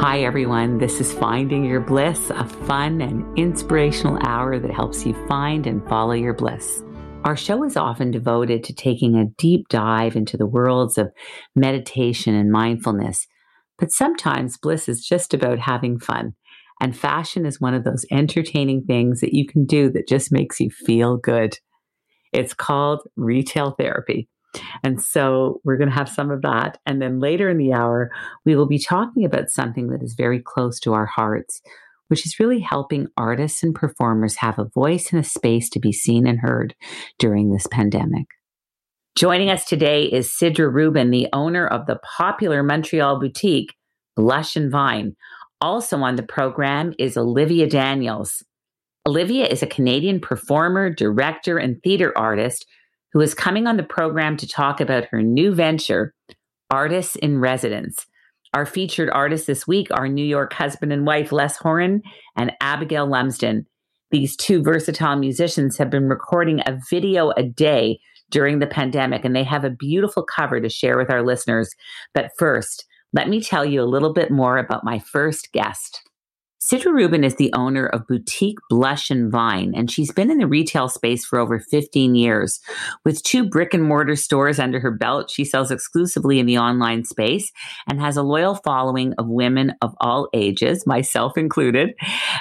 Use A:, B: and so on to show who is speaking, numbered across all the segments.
A: Hi, everyone. This is Finding Your Bliss, a fun and inspirational hour that helps you find and follow your bliss. Our show is often devoted to taking a deep dive into the worlds of meditation and mindfulness, but sometimes bliss is just about having fun. And fashion is one of those entertaining things that you can do that just makes you feel good. It's called retail therapy. And so we're going to have some of that. And then later in the hour, we will be talking about something that is very close to our hearts, which is really helping artists and performers have a voice and a space to be seen and heard during this pandemic. Joining us today is Sidra Rubin, the owner of the popular Montreal boutique, Blush and Vine. Also on the program is Olivia Daniels. Olivia is a Canadian performer, director, and theater artist who is coming on the program to talk about her new venture, Artists in Residence. Our featured artists this week are New York husband and wife Les Horan and Abigail Lumsden. These two versatile musicians have been recording a video a day during the pandemic, and they have a beautiful cover to share with our listeners. But first, let me tell you a little bit more about my first guest. Sidra Rubin is the owner of Boutique Blush and Vine, and she's been in the retail space for over 15 years. With two brick and mortar stores under her belt, she sells exclusively in the online space and has a loyal following of women of all ages, myself included.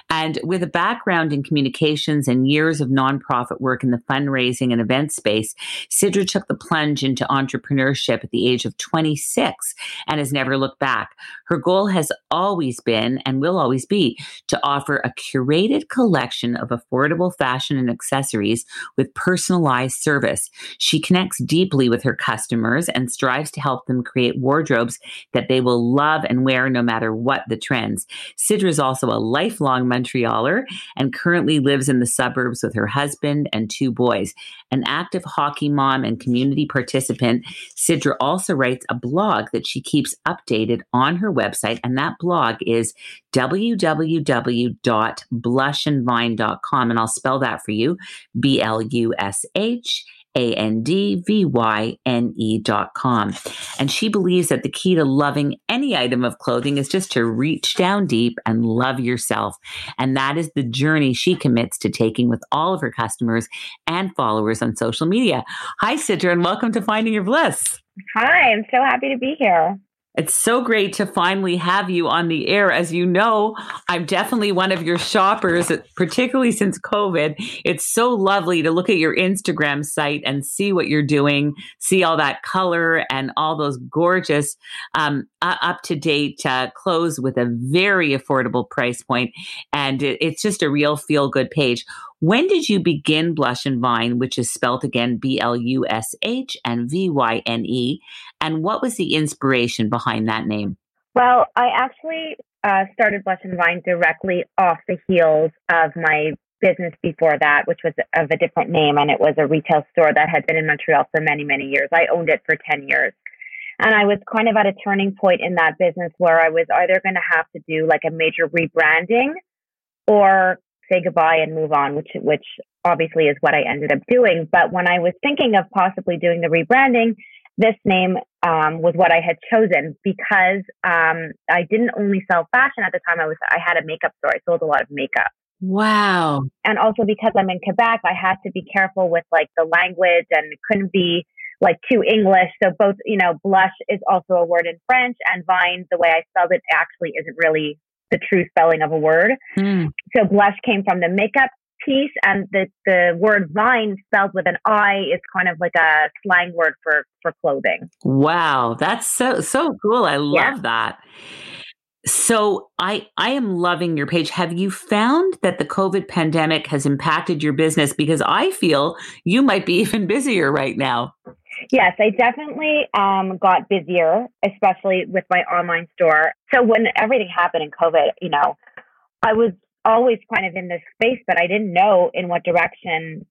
A: And with a background in communications and years of nonprofit work in the fundraising and event space, Sidra took the plunge into entrepreneurship at the age of 26 and has never looked back. Her goal has always been and will always be to offer a curated collection of affordable fashion and accessories with personalized service. She connects deeply with her customers and strives to help them create wardrobes that they will love and wear no matter what the trends. Sidra is also a lifelong Montrealer and currently lives in the suburbs with her husband and two boys. An active hockey mom and community participant, Sidra also writes a blog that she keeps updated on her website, and that blog is www.blushandvine.com. And I'll spell that for you B L U S H a N D V Y N E dot com. And she believes that the key to loving any item of clothing is just to reach down deep and love yourself. And that is the journey she commits to taking with all of her customers and followers on social media. Hi, Sidra, and welcome to Finding Your Bliss.
B: Hi, I'm so happy to be here.
A: It's so great to finally have you on the air. As you know, I'm definitely one of your shoppers, particularly since COVID. It's so lovely to look at your Instagram site and see what you're doing, see all that color and all those gorgeous, um, up to date uh, clothes with a very affordable price point. And it, it's just a real feel good page. When did you begin Blush and Vine, which is spelt again B L U S H and V Y N E? And what was the inspiration behind that name?
B: Well, I actually uh, started Blush and Vine directly off the heels of my business before that, which was of a different name, and it was a retail store that had been in Montreal for many, many years. I owned it for 10 years. And I was kind of at a turning point in that business where I was either going to have to do like a major rebranding or say goodbye and move on, which which obviously is what I ended up doing. But when I was thinking of possibly doing the rebranding, this name um, was what I had chosen because um, I didn't only sell fashion at the time. I was I had a makeup store. I sold a lot of makeup.
A: Wow.
B: And also because I'm in Quebec, I had to be careful with like the language and couldn't be like too English. So both, you know, blush is also a word in French and vine, the way I spelled it actually isn't really the true spelling of a word. Mm. So blush came from the makeup piece and the, the word vine spelled with an I is kind of like a slang word for, for clothing.
A: Wow. That's so, so cool. I love yeah. that. So I I am loving your page. Have you found that the COVID pandemic has impacted your business because I feel you might be even busier right now.
B: Yes, I definitely um, got busier, especially with my online store. So when everything happened in COVID, you know, I was always kind of in this space, but I didn't know in what direction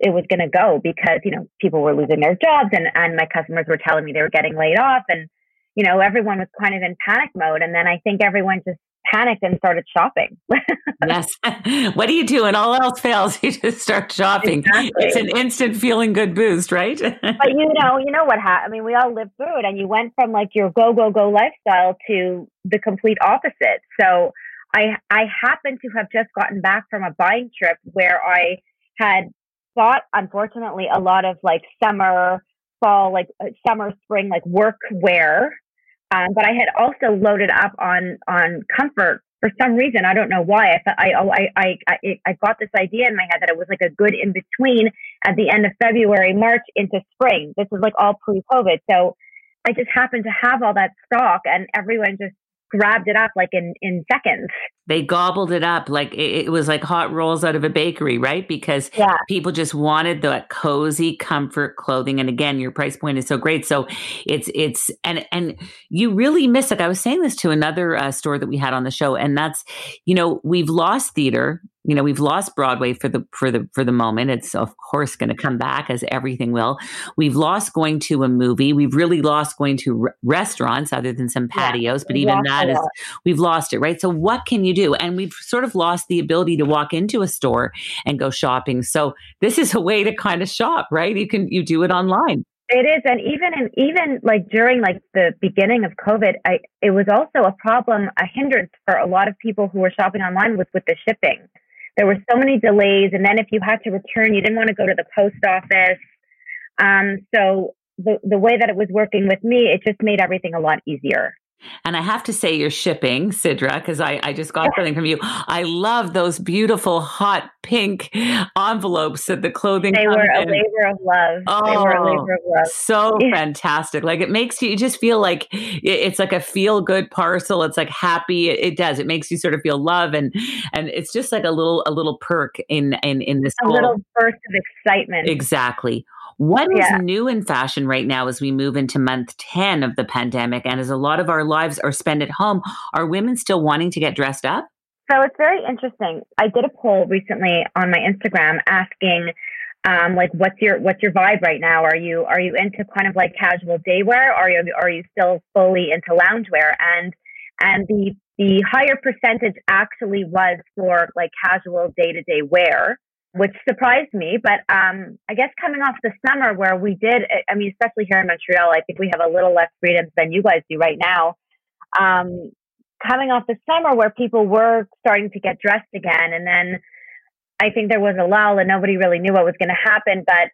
B: it was going to go because, you know, people were losing their jobs and, and my customers were telling me they were getting laid off and, you know, everyone was kind of in panic mode. And then I think everyone just panicked and started shopping.
A: yes. What do you do when all else fails? You just start shopping. Exactly. It's an instant feeling good boost, right?
B: but you know, you know what happened. I mean, we all lived through it and you went from like your go, go, go lifestyle to the complete opposite. So I, I happened to have just gotten back from a buying trip where I had bought, unfortunately, a lot of like summer, fall, like uh, summer, spring, like work wear um, but I had also loaded up on on comfort for some reason. I don't know why. I oh, I I I I got this idea in my head that it was like a good in between at the end of February, March into spring. This was like all pre COVID, so I just happened to have all that stock, and everyone just grabbed it up like in in seconds.
A: They gobbled it up like it, it was like hot rolls out of a bakery, right? Because yeah. people just wanted that cozy comfort clothing. And again, your price point is so great. So it's it's and and you really miss like I was saying this to another uh, store that we had on the show, and that's you know we've lost theater you know we've lost broadway for the for the for the moment. It's of course going to come back as everything will. We've lost going to a movie. We've really lost going to re- restaurants other than some patios yeah, but even that is we've lost it right? So what can you do? And we've sort of lost the ability to walk into a store and go shopping. So this is a way to kind of shop right? You can you do it online.
B: It is, and even in, even like during like the beginning of COVID, I it was also a problem, a hindrance for a lot of people who were shopping online was with the shipping there were so many delays. And then if you had to return, you didn't want to go to the post office. Um, so the, the way that it was working with me, it just made everything a lot easier.
A: And I have to say, your shipping, Sidra, because I, I just got something from you. I love those beautiful hot pink envelopes that the clothing.
B: They were a in. labor of love. Oh, they were a oh, labor of love.
A: So fantastic! Like it makes you, you just feel like it's like a feel good parcel. It's like happy. It, it, does. It makes you sort of feel love, and and it's just like a little a little perk in in in this.
B: A little burst of excitement.
A: Exactly. What is yeah. new in fashion right now as we move into month 10 of the pandemic and as a lot of our lives are spent at home? Are women still wanting to get dressed up?
B: So it's very interesting. I did a poll recently on my Instagram asking um, like what's your what's your vibe right now? Are you are you into kind of like casual day wear or are you are you still fully into loungewear? And and the the higher percentage actually was for like casual day to day wear which surprised me. But um, I guess coming off the summer where we did, I mean, especially here in Montreal, I think we have a little less freedoms than you guys do right now. Um, coming off the summer where people were starting to get dressed again, and then I think there was a lull and nobody really knew what was going to happen. But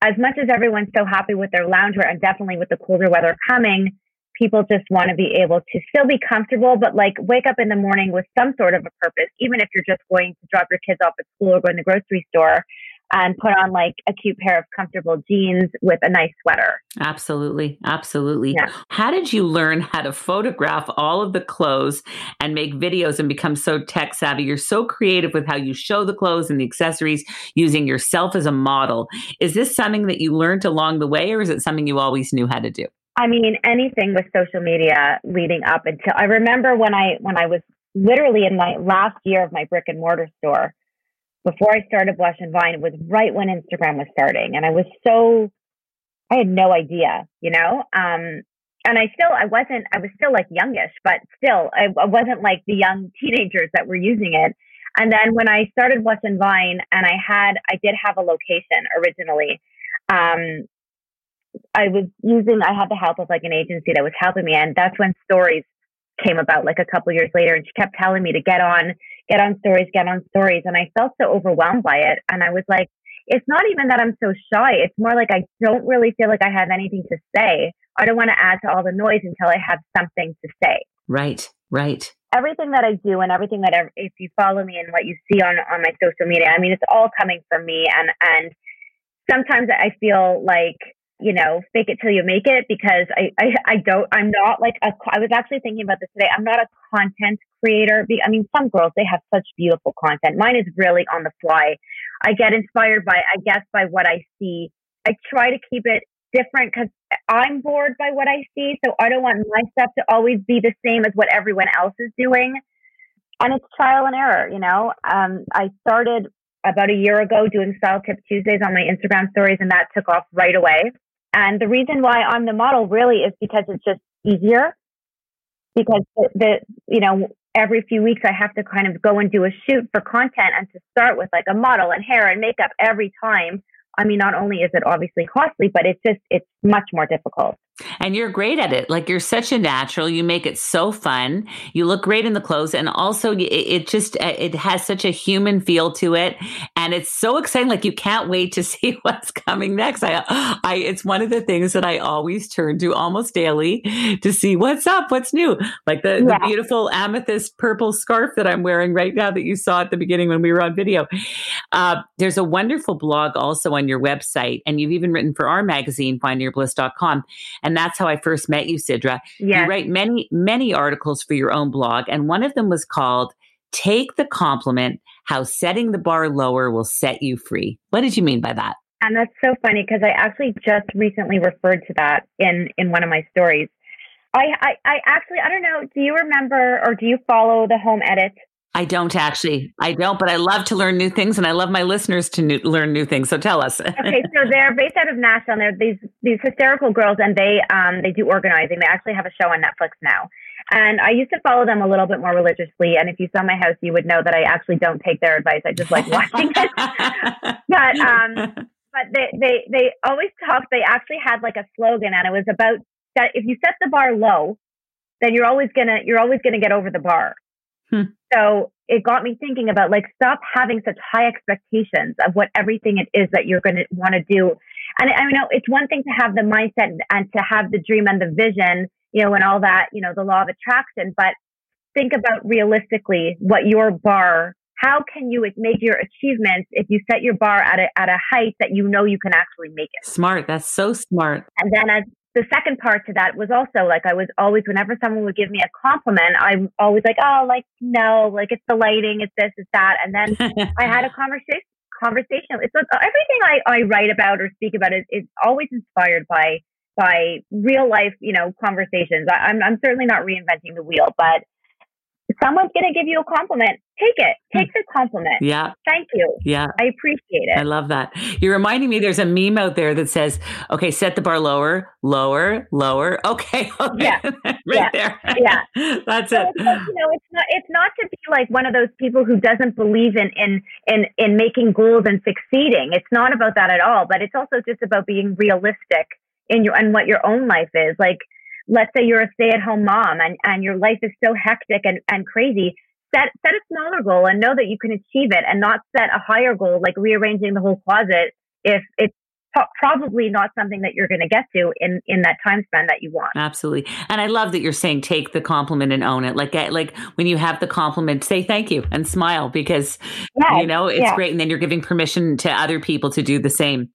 B: as much as everyone's so happy with their loungewear and definitely with the colder weather coming, people just want to be able to still be comfortable, but like wake up in the morning with some sort of a purpose, even if you're just going to drop your kids off at school or go in the grocery store and put on like a cute pair of comfortable jeans with a nice sweater.
A: Absolutely. Absolutely. Yeah. How did you learn how to photograph all of the clothes and make videos and become so tech savvy? You're so creative with how you show the clothes and the accessories using yourself as a model. Is this something that you learned along the way or is it something you always knew how to do?
B: I mean, anything with social media leading up until I remember when I when I was literally in my last year of my brick and mortar store, before I started Blush and Vine, it was right when Instagram was starting, and I was so I had no idea, you know. Um, and I still I wasn't I was still like youngish, but still I, I wasn't like the young teenagers that were using it. And then when I started Blush and Vine, and I had I did have a location originally. Um, I was using, I had the help of like an agency that was helping me. And that's when stories came about like a couple years later. And she kept telling me to get on, get on stories, get on stories. And I felt so overwhelmed by it. And I was like, it's not even that I'm so shy. It's more like I don't really feel like I have anything to say. I don't want to add to all the noise until I have something to say.
A: Right, right.
B: Everything that I do and everything that I, if you follow me and what you see on on my social media, I mean, it's all coming from me. And and sometimes I feel like you know, fake it till you make it because I, I, I don't, I'm not like a, I was actually thinking about this today. I'm not a content creator. I mean, some girls, they have such beautiful content. Mine is really on the fly. I get inspired by, I guess, by what I see. I try to keep it different because I'm bored by what I see. So I don't want my stuff to always be the same as what everyone else is doing. and it's trial and error. You know, um, I started about a year ago doing Style Tip Tuesdays on my Instagram stories, and that took off right away. And the reason why I'm the model really is because it's just easier. Because the, the you know every few weeks I have to kind of go and do a shoot for content, and to start with like a model and hair and makeup every time. I mean, not only is it obviously costly, but it's just it's much more difficult.
A: And you're great at it. Like you're such a natural. You make it so fun. You look great in the clothes, and also it, it just uh, it has such a human feel to it, and it's so exciting. Like you can't wait to see what's coming next. I, I, it's one of the things that I always turn to almost daily to see what's up, what's new. Like the, yeah. the beautiful amethyst purple scarf that I'm wearing right now that you saw at the beginning when we were on video. Uh, there's a wonderful blog also on your website, and you've even written for our magazine, findingyourbliss.com and that's how I first met you, Sidra. Yes. You write many, many articles for your own blog. And one of them was called Take the Compliment How Setting the Bar Lower Will Set You Free. What did you mean by that?
B: And that's so funny because I actually just recently referred to that in, in one of my stories. I, I, I actually, I don't know, do you remember or do you follow the home edit
A: I don't actually. I don't, but I love to learn new things, and I love my listeners to new, learn new things. So tell us.
B: okay, so they're based out of Nashville. And they're these these hysterical girls, and they um they do organizing. They actually have a show on Netflix now. And I used to follow them a little bit more religiously. And if you saw my house, you would know that I actually don't take their advice. I just like watching it. but um, but they they they always talk. They actually had like a slogan, and it was about that if you set the bar low, then you're always gonna you're always gonna get over the bar. Hmm. So it got me thinking about like stop having such high expectations of what everything it is that you're going to want to do. And I know it's one thing to have the mindset and to have the dream and the vision, you know, and all that, you know, the law of attraction, but think about realistically what your bar how can you make your achievements if you set your bar at a, at a height that you know you can actually make it?
A: Smart. That's so smart.
B: And then as the second part to that was also like I was always whenever someone would give me a compliment, I'm always like, oh, like no, like it's the lighting, it's this, it's that, and then I had a conversation. Conversation. It's like, everything I, I write about or speak about is, is always inspired by by real life, you know, conversations. I, I'm I'm certainly not reinventing the wheel, but someone's going to give you a compliment, take it. Hmm. Take the compliment.
A: Yeah.
B: Thank you.
A: Yeah.
B: I appreciate it.
A: I love that. You're reminding me there's a meme out there that says, okay, set the bar lower, lower, lower. Okay. okay.
B: Yeah.
A: right
B: yeah.
A: there.
B: Yeah.
A: That's so it.
B: you know, it's not it's not to be like one of those people who doesn't believe in in in in making goals and succeeding. It's not about that at all, but it's also just about being realistic in your and what your own life is. Like let's say you're a stay at home mom and, and your life is so hectic and, and crazy, set, set a smaller goal and know that you can achieve it and not set a higher goal, like rearranging the whole closet if it's probably not something that you're going to get to in in that time span that you want.
A: Absolutely. And I love that you're saying take the compliment and own it. Like like when you have the compliment, say thank you and smile because yes, you know, it's yeah. great and then you're giving permission to other people to do the same.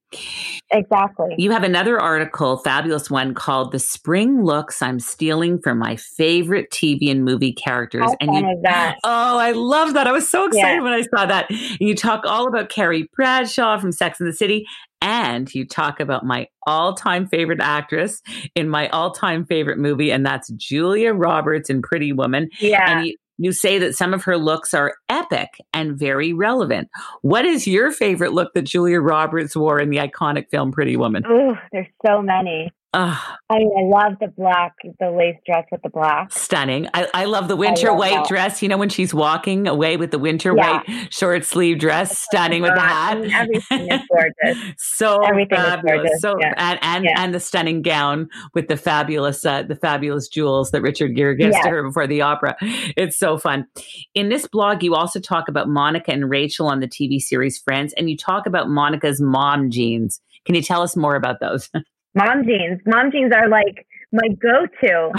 B: Exactly.
A: You have another article, fabulous one called The Spring Looks I'm Stealing from My Favorite TV and Movie Characters.
B: How and
A: you,
B: that?
A: Oh, I love that. I was so excited yeah. when I saw that. And you talk all about Carrie Bradshaw from Sex and the City and you talk about my all time favorite actress in my all time favorite movie, and that's Julia Roberts in Pretty Woman.
B: Yeah.
A: And you, you say that some of her looks are epic and very relevant. What is your favorite look that Julia Roberts wore in the iconic film Pretty Woman?
B: Oh, there's so many. Uh, I mean, I love the black, the lace dress with the black.
A: Stunning. I, I love the winter love white that. dress. You know, when she's walking away with the winter yeah. white short sleeve dress, stunning with the hat.
B: Everything is gorgeous.
A: so
B: everything
A: fabulous.
B: Is
A: so
B: yeah.
A: and and, yeah. and the stunning gown with the fabulous uh, the fabulous jewels that Richard Gere gives to her before the opera. It's so fun. In this blog, you also talk about Monica and Rachel on the TV series Friends, and you talk about Monica's mom jeans. Can you tell us more about those?
B: mom jeans. Mom jeans are like my go-to.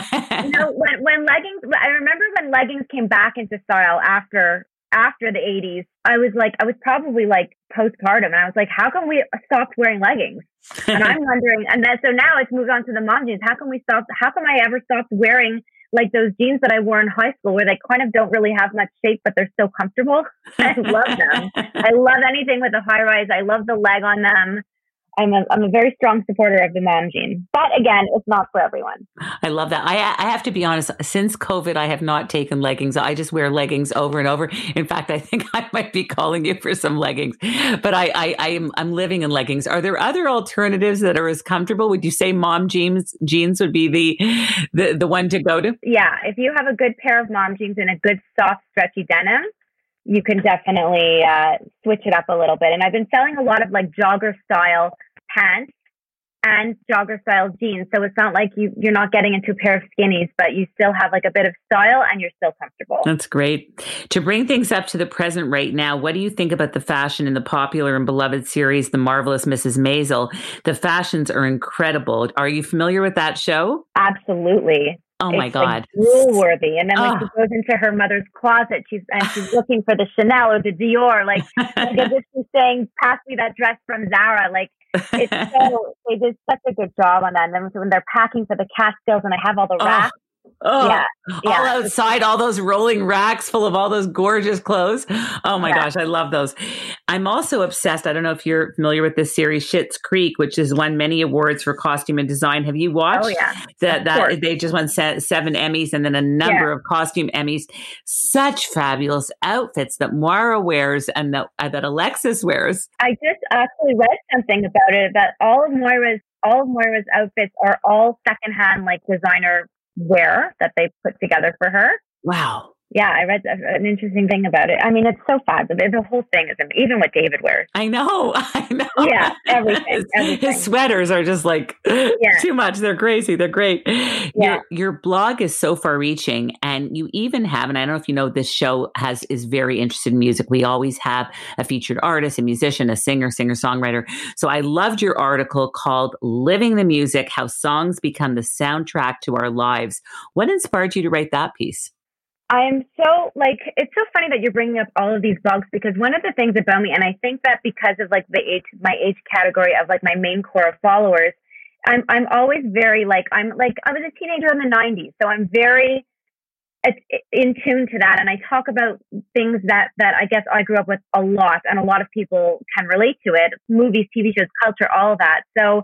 B: you know, when when leggings, I remember when leggings came back into style after after the 80s. I was like, I was probably like postpartum, and I was like, how can we stop wearing leggings? and I'm wondering, and then so now it's moved on to the mom jeans. How can we stop? How come I ever stopped wearing? Like those jeans that I wore in high school, where they kind of don't really have much shape, but they're so comfortable. I love them. I love anything with a high rise. I love the leg on them. I'm a, I'm a very strong supporter of the mom jean. But again, it's not for everyone.
A: I love that. I, I have to be honest, since COVID, I have not taken leggings. I just wear leggings over and over. In fact, I think I might be calling you for some leggings, but I, I, I am, I'm living in leggings. Are there other alternatives that are as comfortable? Would you say mom jeans, jeans would be the, the, the one to go to?
B: Yeah. If you have a good pair of mom jeans and a good soft, stretchy denim, you can definitely uh, switch it up a little bit. And I've been selling a lot of like jogger style pants and jogger style jeans. So it's not like you, you're not getting into a pair of skinnies, but you still have like a bit of style and you're still comfortable.
A: That's great. To bring things up to the present right now, what do you think about the fashion in the popular and beloved series, The Marvelous Mrs. Maisel? The fashions are incredible. Are you familiar with that show?
B: Absolutely.
A: Oh my
B: it's
A: God.
B: Like worthy. And then when
A: Oh.
B: she goes into her mother's closet, she's and she's looking for the Chanel or the Dior, like, like as if she's saying, Pass me that dress from Zara. Like it's so they did such a good job on that. And then when they're packing for the Catskills and I have all the
A: Oh,
B: racks.
A: Oh,
B: Yeah,
A: all outside, all those rolling racks full of all those gorgeous clothes. Oh my
B: Yeah.
A: gosh, I love those. I'm also obsessed. I don't know if you're familiar with this series, Schitt's Creek, which has won many awards for costume and design. Have you watched?
B: Oh yeah.
A: That, that they just won se- seven Emmys and then a number of costume Emmys. Such fabulous outfits that Moira wears and that, uh, that Alexis wears.
B: I just actually read something about it that all of Moira's all of Moira's outfits are all secondhand like designer wear that they put together for her.
A: Wow.
B: Yeah, I read an interesting thing about it. I mean, it's so fabulous. The whole thing is even what David wears.
A: I know. I know.
B: Yeah, everything,
A: His,
B: everything.
A: his sweaters are just like too much. They're crazy. They're great.
B: Yeah.
A: Your your blog is so far reaching and you even have and I don't know if you know this show has is very interested in music. We always have a featured artist, a musician, a singer, singer-songwriter. So I loved your article called Living the Music: How Songs Become the Soundtrack to Our Lives. What inspired you to write that piece?
B: I am so like it's so funny that you're bringing up all of these blogs because one of the things about me, and I think that because of like the age, my age category of like my main core of followers, I'm I'm always very like I'm like I was a teenager in the '90s, so I'm very uh, in tune to that, and I talk about things that that I guess I grew up with a lot, and a lot of people can relate to it: movies, TV shows, culture, all that. So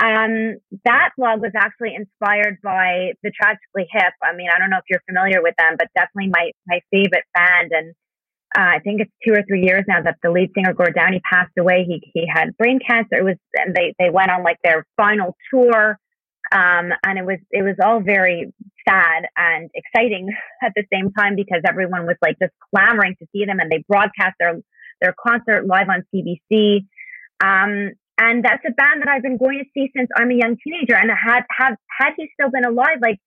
B: um, that blog was actually inspired by the Tragically Hip. I mean, I don't know if you're familiar with them, but definitely my my favorite band. And uh, I think it's two or three years now that the lead singer Gord Downie passed away. He he had brain cancer. It was, and they they went on like their final tour. Um, and it was it was all very sad and exciting at the same time because everyone was like just clamoring to see them, and they broadcast their their concert live on CBC. Um, and that's a band that I've been going to see since I'm a young teenager. And had had had he still been alive, like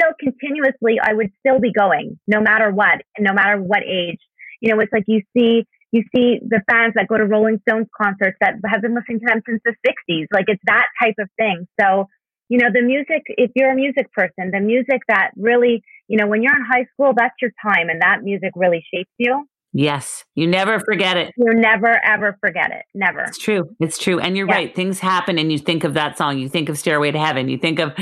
B: still continuously, I would still be going, no matter what, no matter what age. You know, it's like you see you see the fans that go to Rolling Stones concerts that have been listening to them since the '60s. Like it's that type of thing. So, you know, the music. If you're a music person, the music that really, you know, when you're in high school, that's your time, and that music really shapes you.
A: Yes, you never forget it.
B: You never ever forget it. Never.
A: It's true. It's true. And you're
B: Yeah.
A: right. Things happen and you think of that song. You think of Stairway to Heaven. You think of,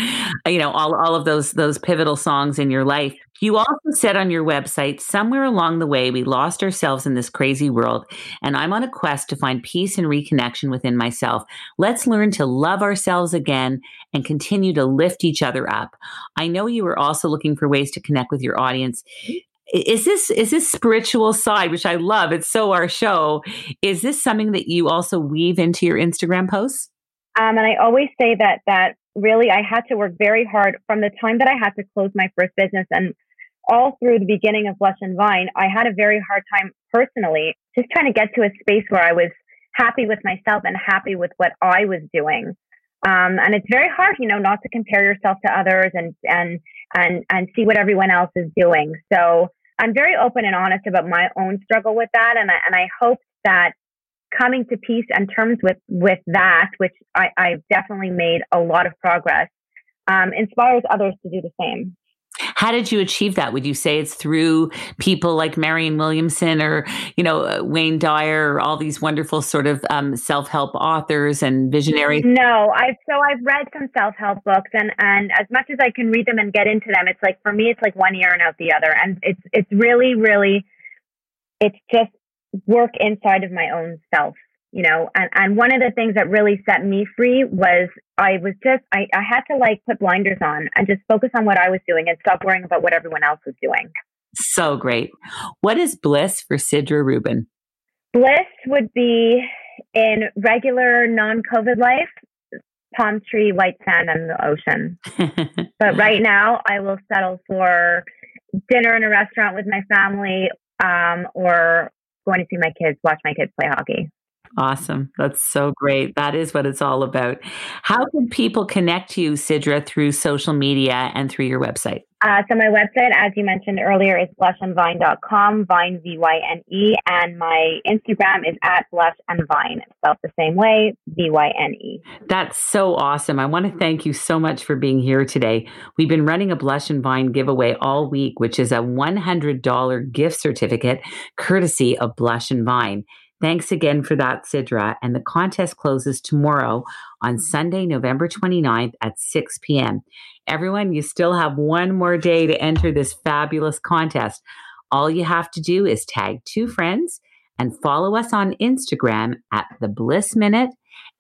A: you know, all, all of those those pivotal songs in your life. You also said on your website, somewhere along the way, we lost ourselves in this crazy world. And I'm on a quest to find peace and reconnection within myself. Let's learn to love ourselves again and continue to lift each other up. I know you were also looking for ways to connect with your audience. Is this is this spiritual side, which I love? It's so our show. Is this something that you also weave into your Instagram posts?
B: Um, and I always say that that really I had to work very hard from the time that I had to close my first business and all through the beginning of Blush and Vine. I had a very hard time personally just trying to get to a space where I was happy with myself and happy with what I was doing. Um, and it's very hard, you know, not to compare yourself to others and and and and see what everyone else is doing. So I'm very open and honest about my own struggle with that, and I, and I hope that coming to peace and terms with with that, which I, I've definitely made a lot of progress, um, inspires others to do the same.
A: How did you achieve that? Would you say it's through people like Marianne Williamson or, you know, uh, Wayne Dyer or all these wonderful sort of um, self help authors and visionaries?
B: No, I've so I've read some self help books, and and as much as I can read them and get into them, it's like for me, it's like one ear and out the other, and it's it's really really, it's just work inside of my own self. you know, and, and one of the things that really set me free was I was just, I, I had to like put blinders on and just focus on what I was doing and stop worrying about what everyone else was doing.
A: So great. What is bliss for Sidra Rubin?
B: Bliss would be in regular non COVID life, palm tree, white sand, and the ocean. but right now, I will settle for dinner in a restaurant with my family um, or going to see my kids, watch my kids play hockey.
A: Awesome. That's so great. That is what it's all about. How can people connect to you, Sidra, through social media and through your website?
B: Uh, so my website, as you mentioned earlier, is blushandvine.com, Vine, V-Y-N-E, and my Instagram is at blush and vine, spelled the same way, V-Y-N-E.
A: That's so awesome. I want to thank you so much for being here today. We've been running a Blush and Vine giveaway all week, which is a $100 gift certificate courtesy of Blush and Vine. Thanks again for that, Sidra. And the contest closes tomorrow on Sunday, November 29th at 6 p.m. Everyone, you still have one more day to enter this fabulous contest. All you have to do is tag two friends and follow us on Instagram at the Bliss Minute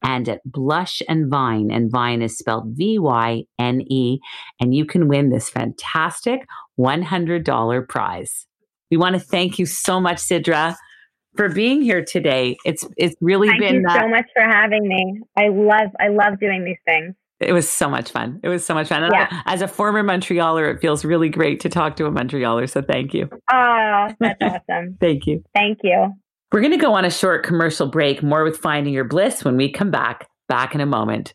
A: and at Blush and Vine. And Vine is spelled V Y N E. And you can win this fantastic $100 prize. We want to thank you so much, Sidra for being here today. It's it's really been
B: Thank
A: been
B: you so much for having me. I love I love doing these things.
A: It was so much fun. It was so much fun. Yeah. As a former Montrealer, it feels really great to talk to a Montrealer. So thank you.
B: Oh, that's awesome.
A: thank you.
B: Thank you.
A: We're going to go on a short commercial break. More with Finding Your Bliss when we come back. Back in a moment.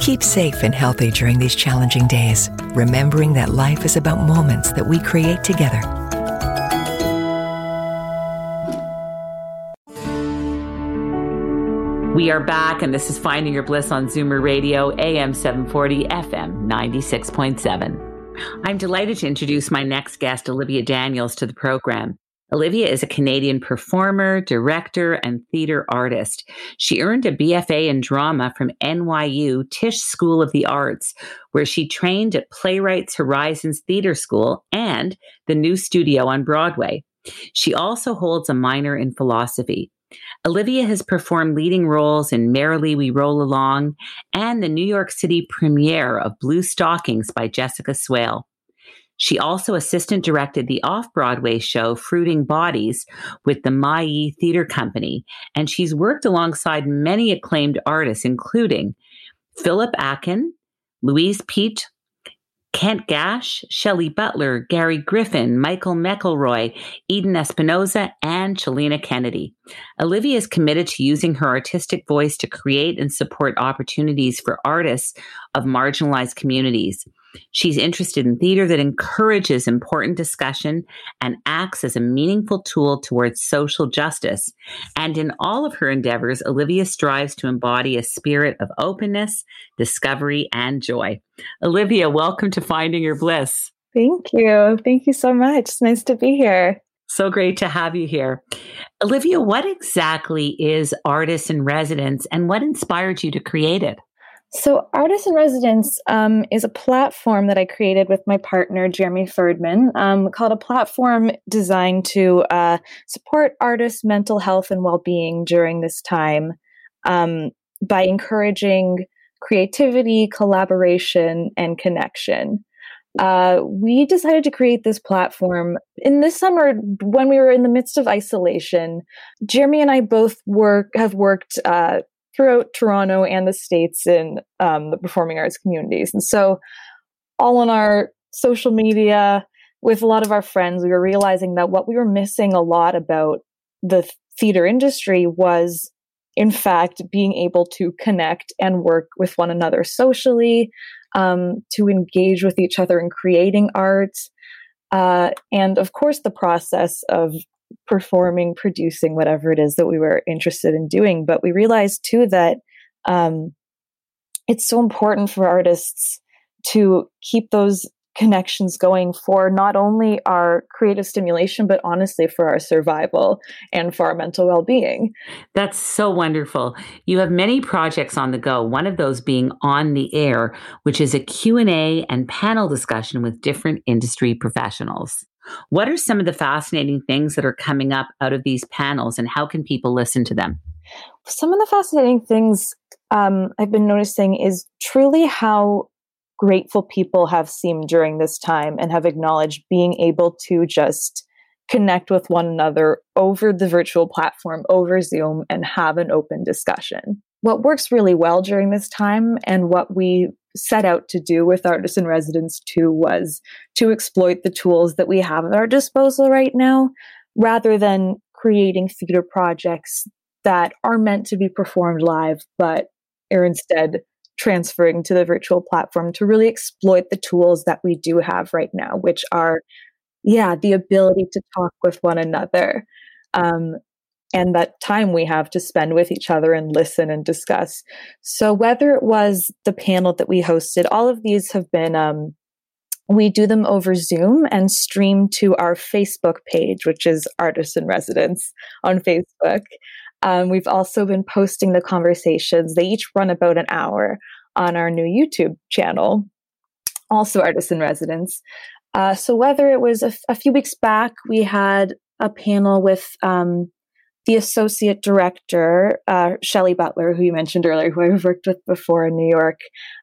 C: Keep safe and healthy during these challenging days, remembering that life is about moments that we create together.
A: We are back, and this is Finding Your Bliss on Zoomer Radio, AM 740, FM 96.7. I'm delighted to introduce my next guest, Olivia Daniels, to the program. Olivia is a Canadian performer, director, and theater artist. She earned a BFA in drama from NYU Tisch School of the Arts, where she trained at Playwrights Horizons Theater School and the New Studio on Broadway. She also holds a minor in philosophy. Olivia has performed leading roles in Merrily We Roll Along and the New York City premiere of Blue Stockings by Jessica Swale. She also assistant directed the off Broadway show Fruiting Bodies with the Ma-Yi Theater Company, and she's worked alongside many acclaimed artists, including Philip Akin, Louise Peat, Kent Gash, Shelley Butler, Gary Griffin, Michael McElroy, Eden Espinosa, and Chilina Kennedy. Olivia is committed to using her artistic voice to create and support opportunities for artists of marginalized communities. She's interested in theater that encourages important discussion and acts as a meaningful tool towards social justice. And in all of her endeavors, Olivia strives to embody a spirit of openness, discovery, and joy. Olivia, welcome to Finding Your Bliss.
D: Thank you. Thank you so much. It's nice to be here.
A: So great to have you here. Olivia, what exactly is Artists in Residence and what inspired you to create it?
D: So, Artists in Residence um, is a platform that I created with my partner, Jeremy Ferdman, um, called a platform designed to uh, support artists' mental health and well being during this time um, by encouraging creativity, collaboration, and connection. Uh, we decided to create this platform in this summer when we were in the midst of isolation. Jeremy and I both work have worked uh, throughout Toronto and the States in um, the performing arts communities. And so, all on our social media, with a lot of our friends, we were realizing that what we were missing a lot about the theater industry was in fact, being able to connect and work with one another socially, um, to engage with each other in creating art, uh, and of course, the process of performing, producing whatever it is that we were interested in doing. But we realized too that um, it's so important for artists to keep those connections going for not only our creative stimulation, but honestly for our survival and for our mental well-being.
A: That's so wonderful. You have many projects on the go. One of those being on the air, which is a Q&A and panel discussion with different industry professionals. What are some of the fascinating things that are coming up out of these panels and how can people listen to them?
D: Some of the fascinating things um, I've been noticing is truly how grateful people have seemed during this time and have acknowledged being able to just connect with one another over the virtual platform, over Zoom, and have an open discussion. What works really well during this time and what we set out to do with Artists in Residence too was to exploit the tools that we have at our disposal right now rather than creating theater projects that are meant to be performed live but are instead transferring to the virtual platform to really exploit the tools that we do have right now, which are, yeah, the ability to talk with one another. Um, and that time we have to spend with each other and listen and discuss. So, whether it was the panel that we hosted, all of these have been, um, we do them over Zoom and stream to our Facebook page, which is Artists in Residence on Facebook. Um, we've also been posting the conversations. They each run about an hour on our new YouTube channel, also Artists in Residence. Uh, so, whether it was a, f- a few weeks back, we had a panel with um, the associate director, uh, Shelley Butler, who you mentioned earlier, who I've worked with before in New York,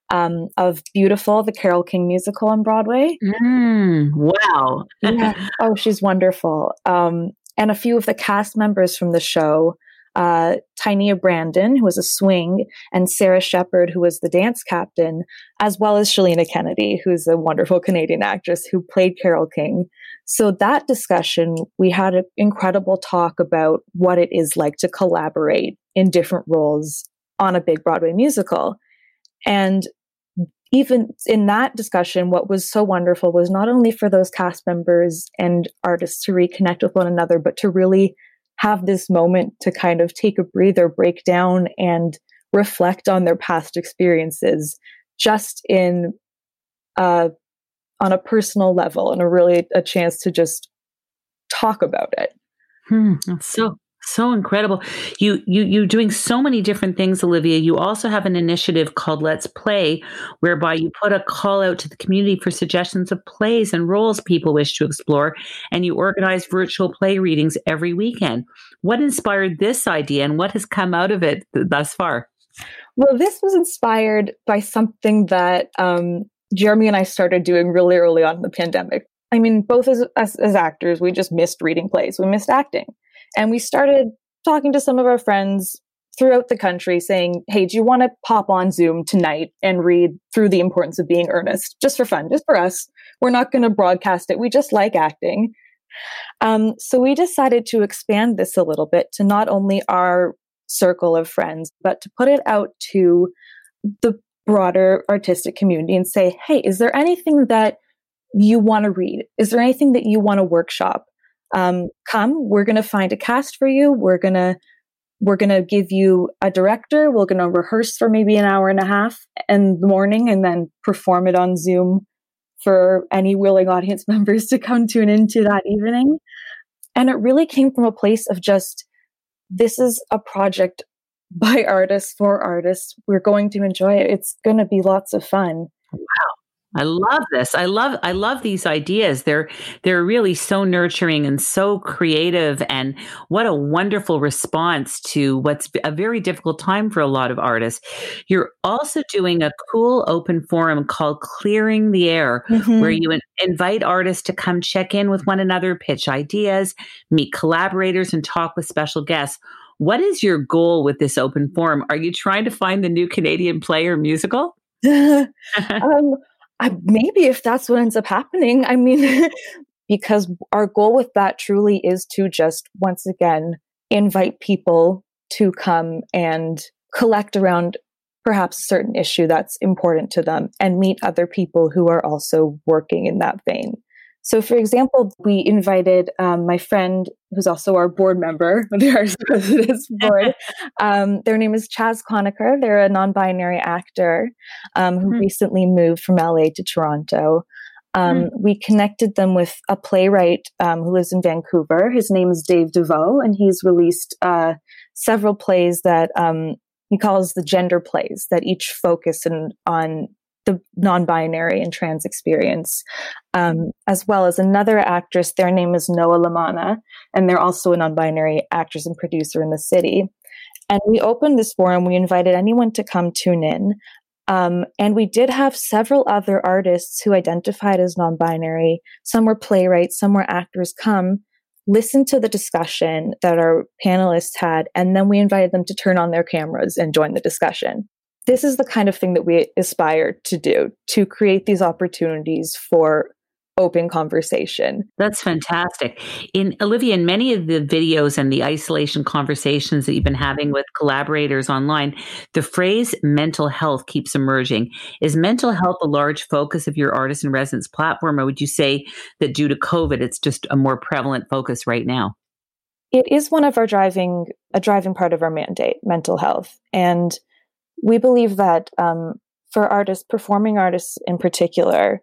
D: um, of Beautiful, the Carole King musical on Broadway.
A: Mm, wow.
D: yeah. Oh, she's wonderful. Um, and a few of the cast members from the show uh, Brandon, who was a swing, and Sarah Shepard, who was the dance captain, as well as Chilina Kennedy, who's a wonderful Canadian actress who played Carole King. So that discussion, we had an incredible talk about what it is like to collaborate in different roles on a big Broadway musical. And even in that discussion, what was so wonderful was not only for those cast members and artists to reconnect with one another, but to really have this moment to kind of take a breather, break down, and reflect on their past experiences just in uh, on a personal level and a really a chance to just talk about it.
A: Hmm, so so incredible. You you you're doing so many different things, Olivia. You also have an initiative called Let's Play, whereby you put a call out to the community for suggestions of plays and roles people wish to explore, and you organize virtual play readings every weekend. What inspired this idea, and what has come out of it thus far?
D: Well, this was inspired by something that um, Jeremy and I started doing really early on in the pandemic. I mean, both as, as, as actors, we just missed reading plays. We missed acting. And we started talking to some of our friends throughout the country saying, Hey, do you want to pop on Zoom tonight and read through the importance of being earnest just for fun, just for us? We're not going to broadcast it. We just like acting. Um, so we decided to expand this a little bit to not only our circle of friends, but to put it out to the broader artistic community and say, Hey, is there anything that you want to read? Is there anything that you want to workshop? Um, come we're going to find a cast for you. We're going to we're going to give you a director. We're going to rehearse for maybe an hour and a half in the morning and then perform it on zoom for any willing audience members to come tune into that evening. And it really came from a place of just this is a project by artists for artists. We're going to enjoy it. It's going to be lots of fun.
A: Wow I love this. I love I love these ideas. They're they're really so nurturing and so creative and what a wonderful response to what's a very difficult time for a lot of artists. You're also doing a cool open forum called Clearing the Air mm-hmm. where you in, invite artists to come check in with one another, pitch ideas, meet collaborators and talk with special guests. What is your goal with this open forum? Are you trying to find the new Canadian play or musical?
D: um, I, maybe if that's what ends up happening, I mean, because our goal with that truly is to just once again invite people to come and collect around perhaps a certain issue that's important to them and meet other people who are also working in that vein. So, for example, we invited um, my friend, who's also our board member of the Arts Residence Board. Um, their name is Chaz Conacher. They're a non binary actor um, who mm. recently moved from LA to Toronto. Mm. We connected them with a playwright um, who lives in Vancouver. His name is Dave DeVoe, and he's released uh, several plays that um, he calls the gender plays that each focus in, on the non-binary and trans experience, um, as well as another actress. Their name is Noah Lamana, and they're also a non-binary actress and producer in the city. And we opened this forum. We invited anyone to come tune in. Um, and we did have several other artists who identified as non binary. Some were playwrights, some were actors come listen to the discussion that our panelists had, and then we invited them to turn on their cameras and join the discussion. This is the kind of thing that we aspire to do to create these opportunities for open conversation.
A: That's fantastic. In Olivia, in many of the videos and the isolation conversations that you've been having with collaborators online, the phrase mental health keeps emerging. Is mental health a large focus of your artist in residence platform, or would you say that due to COVID, it's just a more prevalent focus right now?
D: It is one of our driving a driving part of our mandate, mental health, and we believe that um, for artists, performing artists in particular,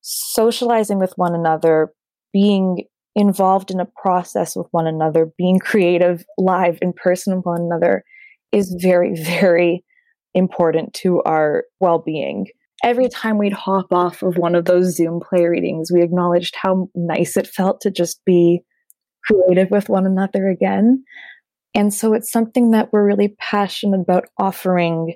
D: socializing with one another, being involved in a process with one another, being creative live in person with one another is very, very important to our well being. Every time we'd hop off of one of those Zoom play readings, we acknowledged how nice it felt to just be creative with one another again. And so it's something that we're really passionate about offering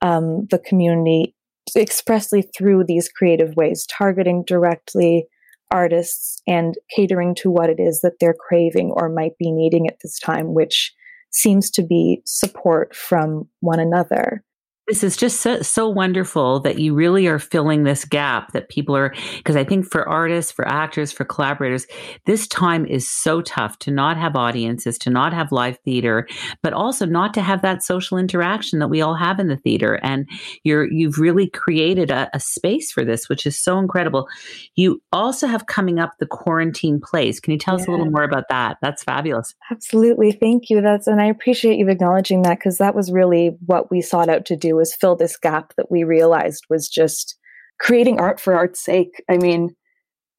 D: um, the community expressly through these creative ways, targeting directly artists and catering to what it is that they're craving or might be needing at this time, which seems to be support from one another.
A: This is just so, so wonderful that you really are filling this gap that people are, because I think for artists, for actors, for collaborators, this time is so tough to not have audiences, to not have live theater, but also not to have that social interaction that we all have in the theater. And you're, you've really created a, a space for this, which is so incredible. You also have coming up the quarantine plays. Can you tell yeah. us a little more about that? That's fabulous.
D: Absolutely. Thank you. That's, and I appreciate you acknowledging that because that was really what we sought out to do was fill this gap that we realized was just creating art for art's sake. I mean,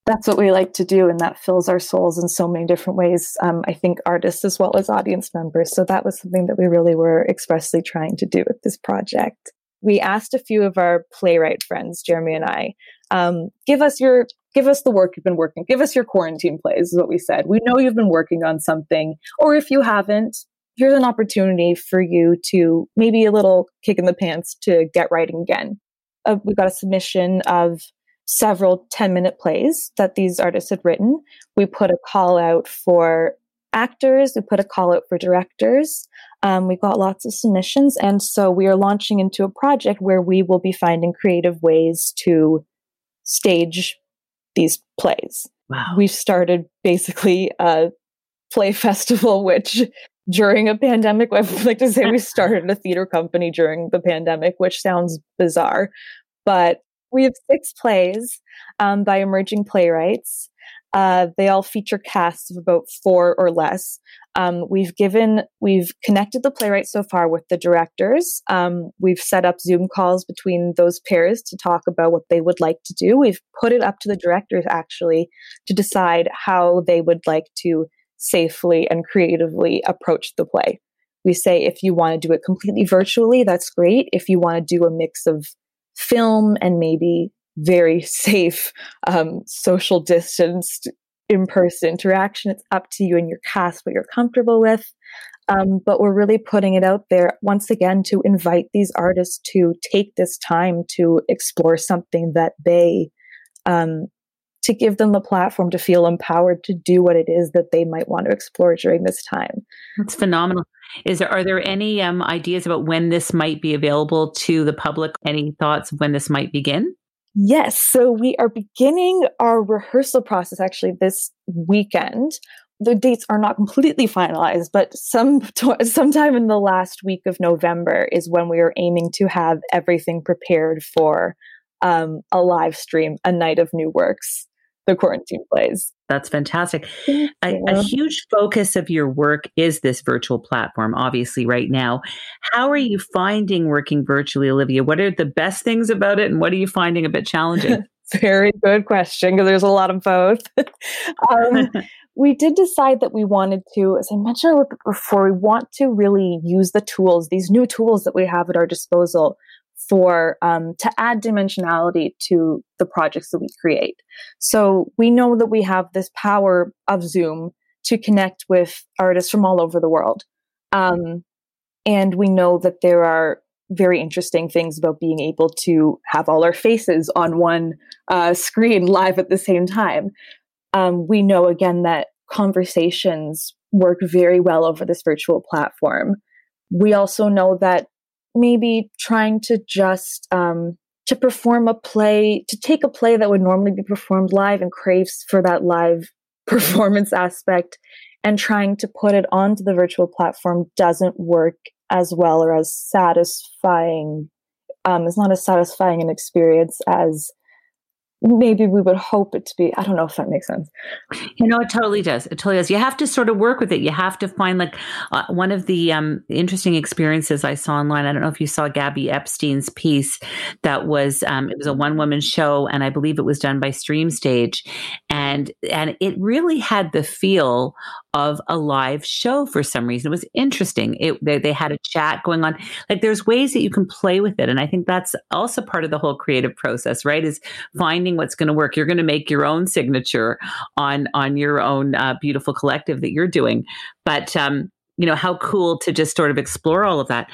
D: that's what we like to do, and that fills our souls in so many different ways. Um, I think artists as well as audience members. So that was something that we really were expressly trying to do with this project. We asked a few of our playwright friends, Jeremy and I, um, give us your give us the work you've been working give us your quarantine plays is what we said we know you've been working on something or if you haven't here's an opportunity for you to maybe a little kick in the pants to get writing again. Uh, we got a submission of several 10 minute plays that these artists had written. We put a call out for actors, we put a call out for directors. Um, we got lots of submissions. And so we are launching into a project where we will be finding creative ways to stage these plays.
A: Wow.
D: We've started basically a play festival, which during a pandemic. I would like to say we started a theater company during the pandemic, which sounds bizarre, but we have six plays um, by emerging playwrights. Uh, they all feature casts of about four or less. Um, we've given, we've connected the playwrights so far with the directors. Um, we've set up Zoom calls between those pairs to talk about what they would like to do. We've put it up to the directors actually to decide how they would like to safely and creatively approach the play. We say if you want to do it completely virtually, that's great. If you want to do a mix of film and maybe very safe, um, social distanced in person interaction, it's up to you and your cast what you're comfortable with. Um, but we're really putting it out there once again to invite these artists to take this time to explore something that they um, to give them the platform to feel empowered to do what it is that they might want to explore during this time.
A: That's phenomenal. Is there are there any um, ideas about when this might be available to the public? Any thoughts of when this might begin?
D: Yes. So we are beginning our rehearsal process actually this weekend. the dates are not completely finalized, but some sometime in the last week of November is when we are aiming to have everything prepared for um, a live stream, a night of new works, the quarantine plays.
A: That's fantastic. A, a, huge focus of your work is this virtual platform, obviously, right now. How are you finding working virtually, Olivia? What are the best things about it, and what are you finding a bit challenging?
D: Very good question, because there's a lot of both. um, we did decide that we wanted to, as I mentioned a little bit before, we want to really use the tools, these new tools that we have at our disposal for um, to add dimensionality to the projects that we create. So we know that we have this power of Zoom to connect with artists from all over the world, um, and we know that there are very interesting things about being able to have all our faces on one uh, screen live at the same time. Um, we know again that conversations work very well over this virtual platform. We also know that maybe trying to just um, to perform a play, to take a play that would normally be performed live and craves for that live performance aspect and trying to put it onto the virtual platform doesn't work as well or as satisfying. Um, it's not as satisfying an experience as maybe we would hope it to be. I don't know if that makes sense.
A: You know, it totally does. It totally does. You have to sort of work with it. You have to find like uh, one of the um, interesting experiences I saw online. I don't know if you saw Gabby Epstein's piece that was um, it was a one woman show, and I believe it was done by StreamStage, and and it really had the feel of a live show for some reason. It was interesting. It they, they had a chat going on. Like there's ways that you can play with it, and I think that's also part of the whole creative process, right? Is finding what's going to work. You're going to make your own signature on on your own uh, beautiful collective that you're doing, but um, you know how cool to just sort of explore all of that.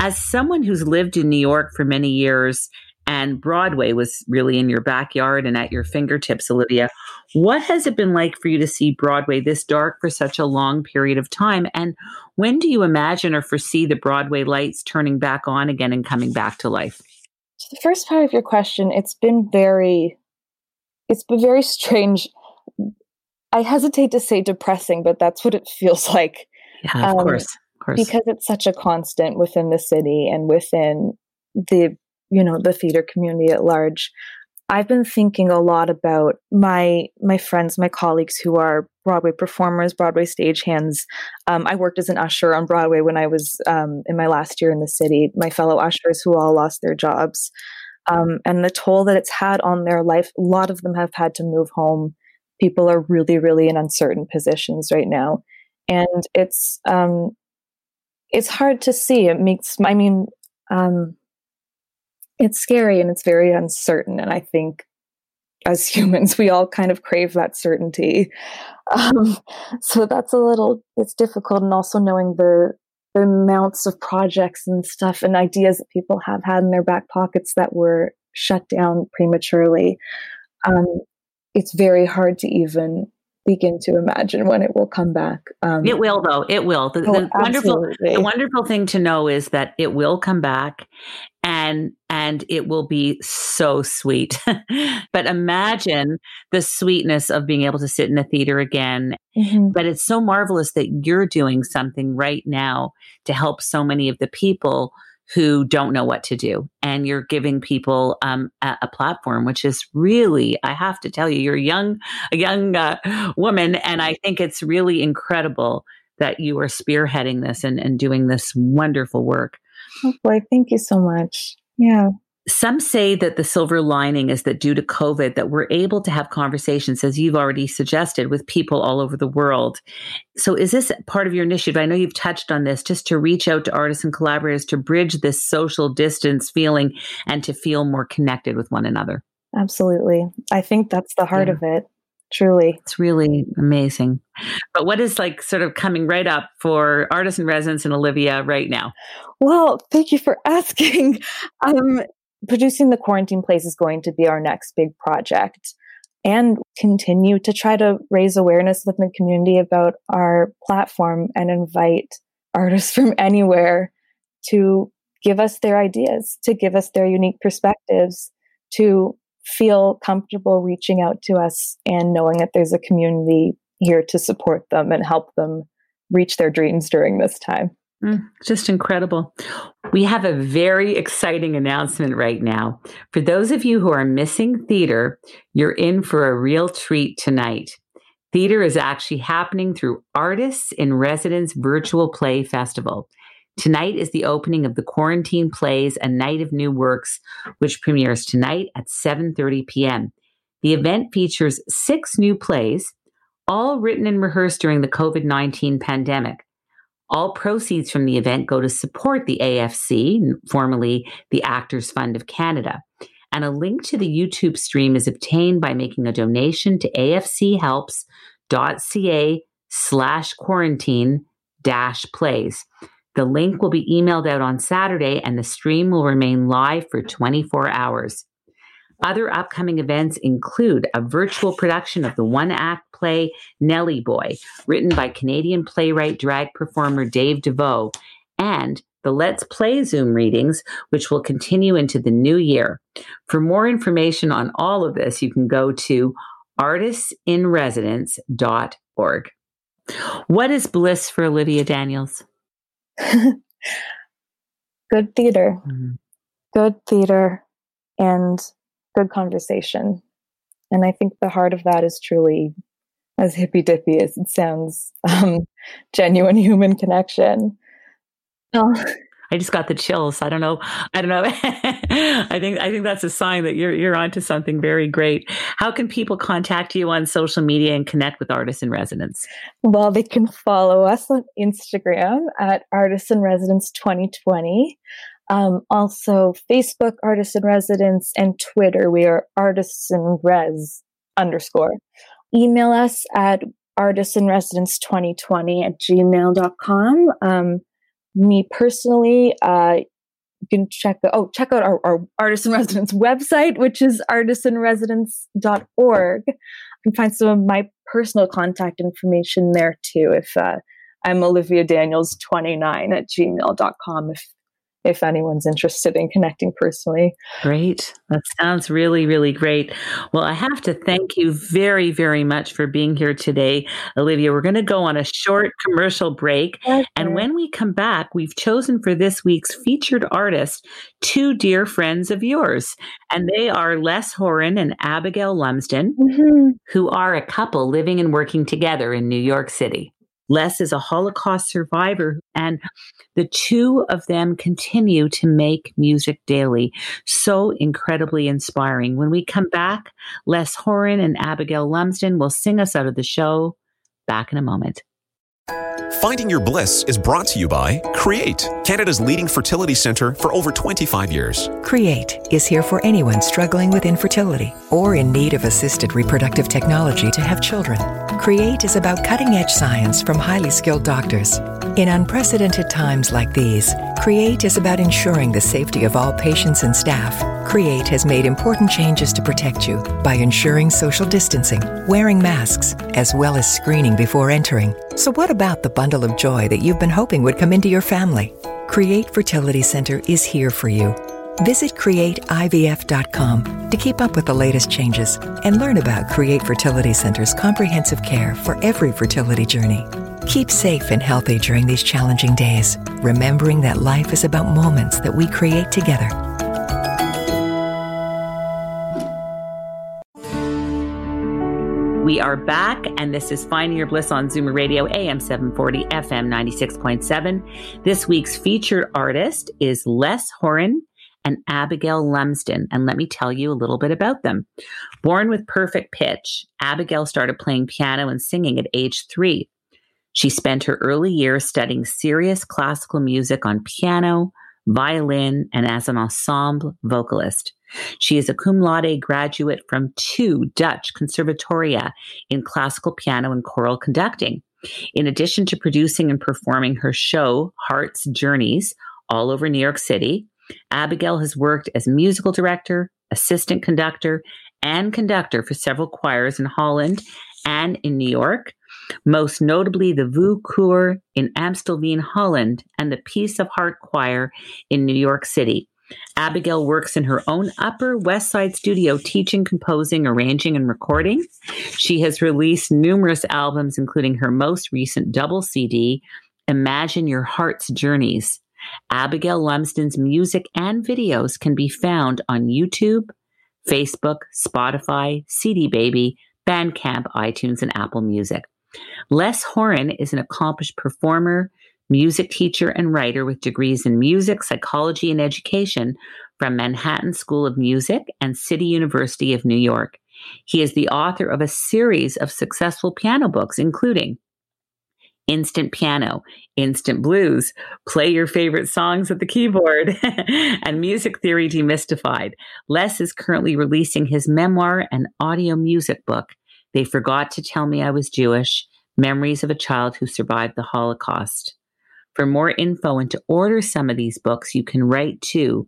A: As someone who's lived in New York for many years and Broadway was really in your backyard and at your fingertips, Olivia. What has it been like for you to see Broadway this dark for such a long period of time? And when do you imagine or foresee the Broadway lights turning back on again and coming back to life?
D: So the first part of your question, it's been very, it's been very strange. I hesitate to say depressing, but that's what it feels like.
A: Yeah, of um, course. Of course.
D: Because it's such a constant within the city and within the you know the theater community at large i've been thinking a lot about my my friends my colleagues who are broadway performers broadway stagehands um, i worked as an usher on broadway when i was um, in my last year in the city my fellow ushers who all lost their jobs um, and the toll that it's had on their life a lot of them have had to move home people are really really in uncertain positions right now and it's um, it's hard to see it makes i mean um, it's scary and it's very uncertain. And I think as humans, we all kind of crave that certainty. Um, so that's a little, it's difficult. And also knowing the, the amounts of projects and stuff and ideas that people have had in their back pockets that were shut down prematurely. Um, it's very hard to even begin to imagine when it will come back.
A: Um, it will, though. It will. The, oh, the wonderful, the wonderful thing to know is that it will come back, and and it will be so sweet. but imagine the sweetness of being able to sit in a theater again. Mm-hmm. But it's so marvelous that you're doing something right now to help so many of the people who don't know what to do. And you're giving people um, a, a, platform, which is really, I have to tell you, you're young, a young uh, woman. And I think it's really incredible that you are spearheading this and, and doing this wonderful work.
D: Oh boy, thank you so much. Yeah.
A: Some say that the silver lining is that due to COVID that we're able to have conversations as you've already suggested with people all over the world. So is this part of your initiative? I know you've touched on this just to reach out to artists and collaborators to bridge this social distance feeling and to feel more connected with one another.
D: Absolutely. I think that's the heart yeah. of it. Truly.
A: It's really amazing. But what is like sort of coming right up for artists in residence and Olivia right now?
D: Well, thank you for asking. Um, producing the quarantine plays is going to be our next big project and continue to try to raise awareness within the community about our platform and invite artists from anywhere to give us their ideas, to give us their unique perspectives, to feel comfortable reaching out to us and knowing that there's a community here to support them and help them reach their dreams during this time.
A: Mm, just incredible. We have a very exciting announcement right now. For those of you who are missing theater, you're in for a real treat tonight. Theater is actually happening through Artists in Residence Virtual Play Festival. Tonight is the opening of the Quarantine Plays A Night of New Works, which premieres tonight at 7:30 p.m. The event features 6 new plays, all written and rehearsed during the COVID-19 pandemic. All proceeds from the event go to support the AFC, formerly the Actors Fund of Canada. And a link to the YouTube stream is obtained by making a donation to afchelps.ca slash quarantine dash plays. The link will be emailed out on Saturday and the stream will remain live for 24 hours. Other upcoming events include a virtual production of the one act play Nelly Boy, written by Canadian playwright drag performer Dave Deveau, and the Let's Play Zoom readings, which will continue into the new year. For more information on all of this, you can go to artistsinresidence.org. What is bliss for Olivia Daniels?
D: good theater. Mm-hmm. Good theater and good conversation. And I think the heart of that is truly, as hippy dippy as it sounds, um, genuine human connection.
A: Oh. I just got the chills. I don't know. I don't know. I think I think that's a sign that you're you're onto something very great. How can people contact you on social media and connect with Artists in Residence?
D: Well, they can follow us on Instagram at Artists in Residence 2020. Um, also, Facebook Artists in Residence and Twitter, we are Artists in Res underscore. Email us at Artists in Residence 2020 at gmail.com. Um, me personally, uh, you can check oh check out our, our artist in residence website which is artistinresidence.org you can find some of my personal contact information there too if uh, i'm olivia daniels 29 at gmail.com if if anyone's interested in connecting personally.
A: Great. That sounds really, really great. Well, I have to thank you very, very much for being here today, Olivia. We're going to go on a short commercial break. Okay. And when we come back, we've chosen for this week's featured artist two dear friends of yours. And they are Les Horan and Abigail Lumsden, mm-hmm. who are a couple living and working together in New York City. Les is a Holocaust survivor, and the two of them continue to make music daily. So incredibly inspiring. When we come back, Les Horan and Abigail Lumsden will sing us out of the show. Back in a moment.
E: Finding Your Bliss is brought to you by Create, Canada's leading fertility center for over 25 years.
C: Create is here for anyone struggling with infertility or in need of assisted reproductive technology to have children. Create is about cutting edge science from highly skilled doctors. In unprecedented times like these, Create is about ensuring the safety of all patients and staff. Create has made important changes to protect you by ensuring social distancing, wearing masks, as well as screening before entering. So, what about the bundle of joy that you've been hoping would come into your family? Create Fertility Center is here for you. Visit createivf.com to keep up with the latest changes and learn about Create Fertility Center's comprehensive care for every fertility journey. Keep safe and healthy during these challenging days, remembering that life is about moments that we create together.
A: We are back, and this is Finding Your Bliss on Zoomer Radio, AM 740, FM 96.7. This week's featured artist is Les Horan and Abigail Lumsden. And let me tell you a little bit about them. Born with perfect pitch, Abigail started playing piano and singing at age three. She spent her early years studying serious classical music on piano, violin, and as an ensemble vocalist. She is a cum laude graduate from two Dutch conservatoria in classical piano and choral conducting. In addition to producing and performing her show, Heart's Journeys, all over New York City, Abigail has worked as musical director, assistant conductor, and conductor for several choirs in Holland and in New York, most notably the Voo Koor in Amstelveen, Holland, and the Peace of Heart Choir in New York City. Abigail works in her own Upper West Side studio teaching, composing, arranging, and recording. She has released numerous albums, including her most recent double CD, Imagine Your Heart's Journeys. Abigail Lumsden's music and videos can be found on YouTube, Facebook, Spotify, CD Baby, Bandcamp, iTunes, and Apple Music. Les Horan is an accomplished performer, music teacher, and writer with degrees in music, psychology, and education from Manhattan School of Music and City University of New York. He is the author of a series of successful piano books, including Instant Piano, Instant Blues, Play Your Favorite Songs at the Keyboard, and Music Theory Demystified. Les is currently releasing his memoir and audio music book, They Forgot to Tell Me I Was Jewish Memories of a Child Who Survived the Holocaust. For more info and to order some of these books, you can write to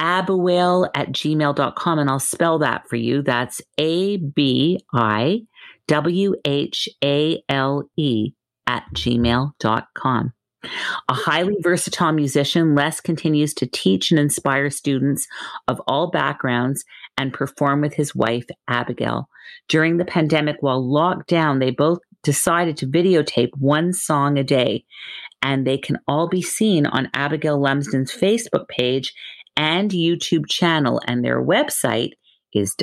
A: abiwhale at gmail.com and I'll spell that for you. That's A B I W H A L E at gmail.com. A highly versatile musician, Les continues to teach and inspire students of all backgrounds and perform with his wife, Abigail. During the pandemic, while locked down, they both decided to videotape one song a day, and they can all be seen on Abigail Lumsden's Facebook page and YouTube channel, and their website is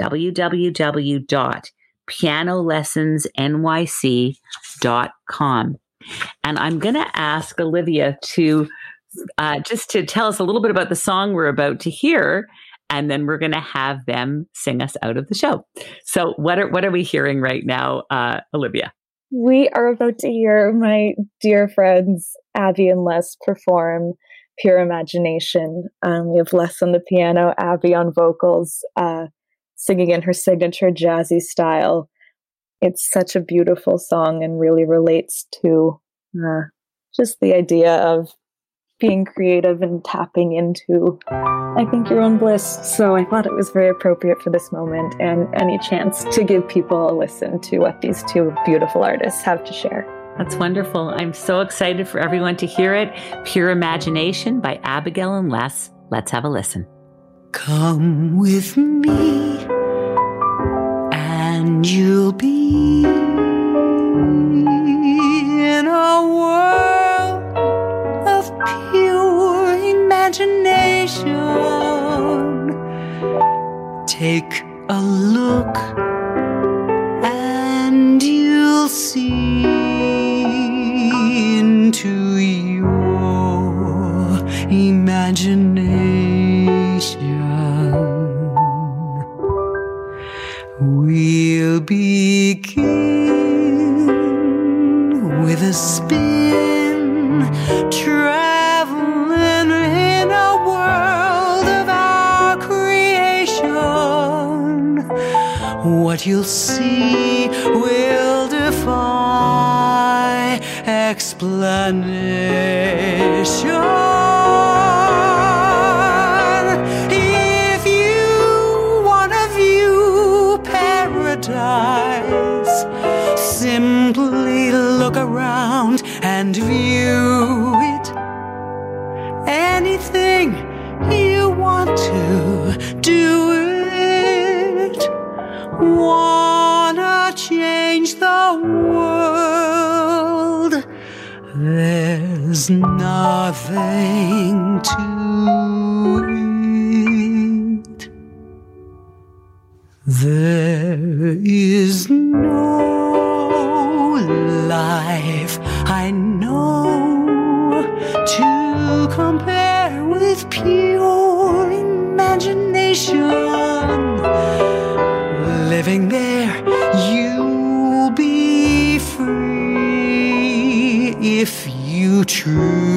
A: www.pianolessonsnyc.com. And I'm going to ask Olivia to uh, just to tell us a little bit about the song we're about to hear, and then we're going to have them sing us out of the show. So, what are what are we hearing right now, uh, Olivia?
D: We are about to hear my dear friends Abby and Les perform Pure Imagination. Um, we have Les on the piano, Abby on vocals, uh, singing in her signature jazzy style. It's such a beautiful song and really relates to uh, just the idea of being creative and tapping into, I think, your own bliss. So I thought it was very appropriate for this moment and any chance to give people a listen to what these two beautiful artists have to share.
A: That's wonderful. I'm so excited for everyone to hear it. Pure Imagination by Abigail and Les. Let's have a listen.
F: Come with me, and you'll be in a world of pure imagination. Take a look, and you'll see into your imagination. Begin with a spin, traveling in a world of our creation. What you'll see will defy explanation. There's nothing to eat. There is no life I know you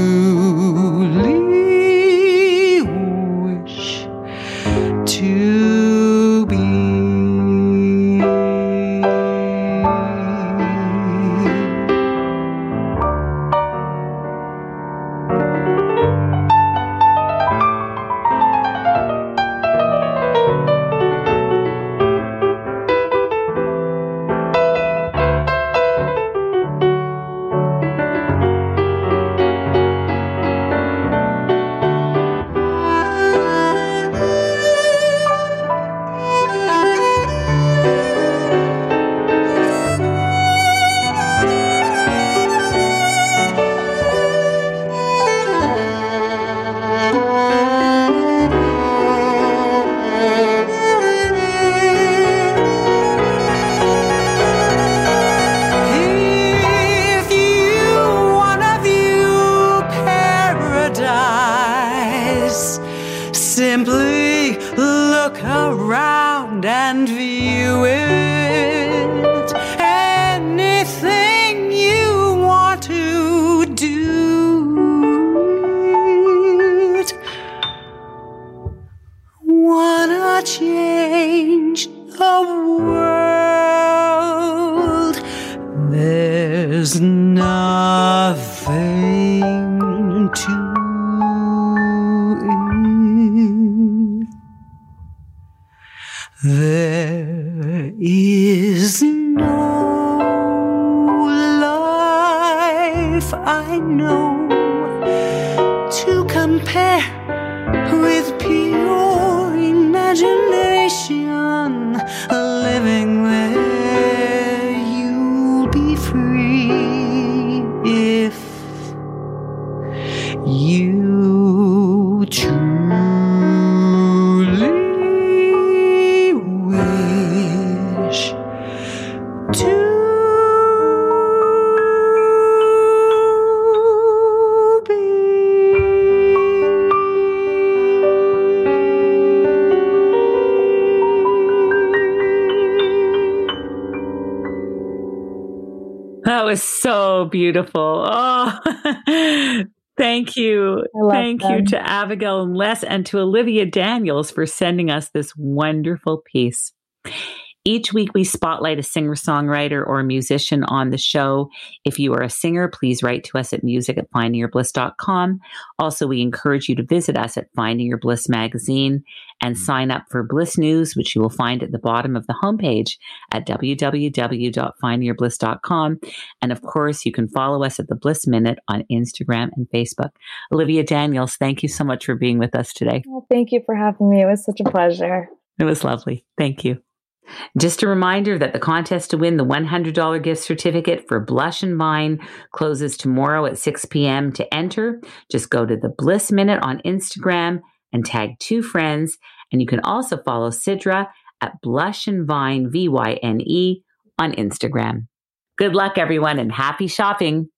F: Wanna change the world? There's nothing
A: beautiful. Oh, thank you. Thank you to Abigail and Les and to Olivia Daniels for sending us this wonderful piece. Each week, we spotlight a singer songwriter or a musician on the show. If you are a singer, please write to us at music at findingyourbliss.com. Also, we encourage you to visit us at Finding Your Bliss magazine and sign up for Bliss News, which you will find at the bottom of the homepage at www.findingyourbliss.com. And of course, you can follow us at the Bliss Minute on Instagram and Facebook. Olivia Daniels, thank you so much for being with us today.
D: Well, thank you for having me. It was such a pleasure.
A: It was lovely. Thank you. Just a reminder that the contest to win the $100 gift certificate for Blush and Vyne closes tomorrow at 6 p.m. To enter, just go to the Bliss Minute on Instagram and tag two friends. And you can also follow Sidra at Blush and Vyne, V Y N E, on Instagram. Good luck, everyone, and happy shopping.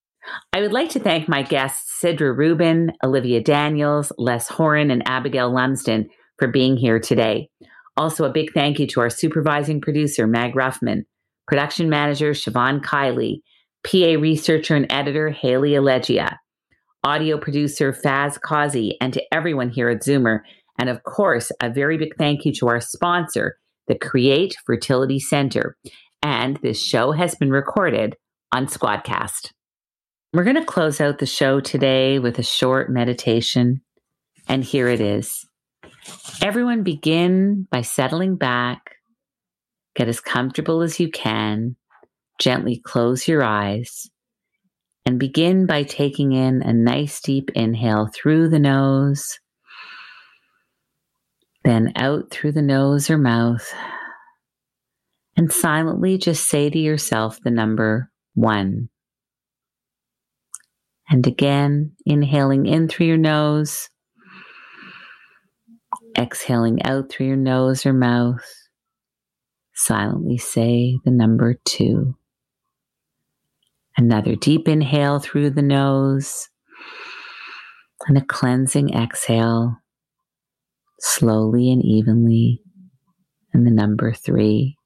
A: I would like to thank my guests, Sidra Rubin, Olivia Daniels, Les Horan, and Abigail Lumsden for being here today. Also, a big thank you to our supervising producer, Mag Ruffman, production manager, Siobhan Kiley, PA researcher and editor, Haley Allegia, audio producer, Faz Kazi, and to everyone here at Zoomer. And of course, a very big thank you to our sponsor, the Create Fertility Center. And this show has been recorded on Squadcast. We're going to close out the show today with a short meditation. And here it is. Everyone begin by settling back, get as comfortable as you can, gently close your eyes, and begin by taking in a nice deep inhale through the nose, then out through the nose or mouth, and silently just say to yourself the number one. And again, inhaling in through your nose exhaling out through your nose or mouth, silently say the number two. Another deep inhale through the nose and a cleansing exhale, slowly and evenly, and the number three.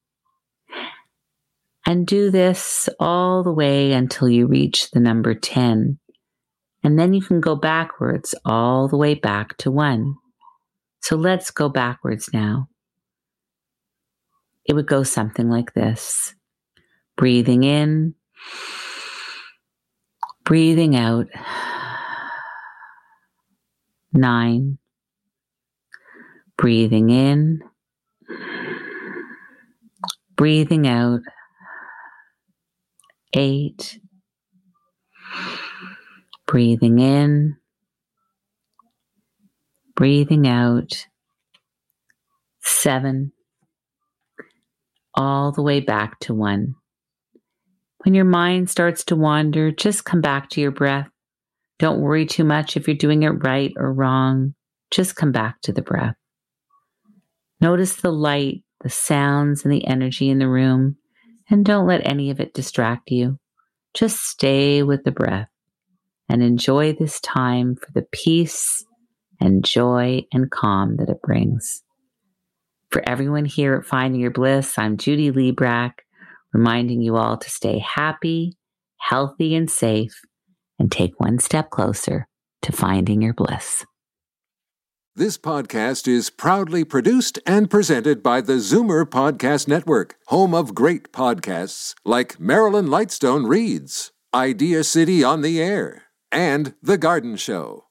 A: And do this all the way until you reach the number 10. And then you can go backwards all the way back to one. So let's go backwards now. It would go something like this breathing in, breathing out. Nine, breathing in, breathing out. Eight, breathing in breathing out, seven, all the way back to one. When your mind starts to wander, just come back to your breath. Don't worry too much if you're doing it right or wrong. Just come back to the breath. Notice the light, the sounds, and the energy in the room, and don't let any of it distract you. Just stay with the breath and enjoy this time for the peace and joy and calm that it brings. For everyone here at Finding Your Bliss, I'm Judy Librach, reminding you all to stay happy, healthy, and safe, and take one step closer to finding your bliss.
G: This podcast is proudly produced and presented by the Zoomer Podcast Network, home of great podcasts like Marilyn Lightstone Reads, Idea City on the Air, and The Garden Show.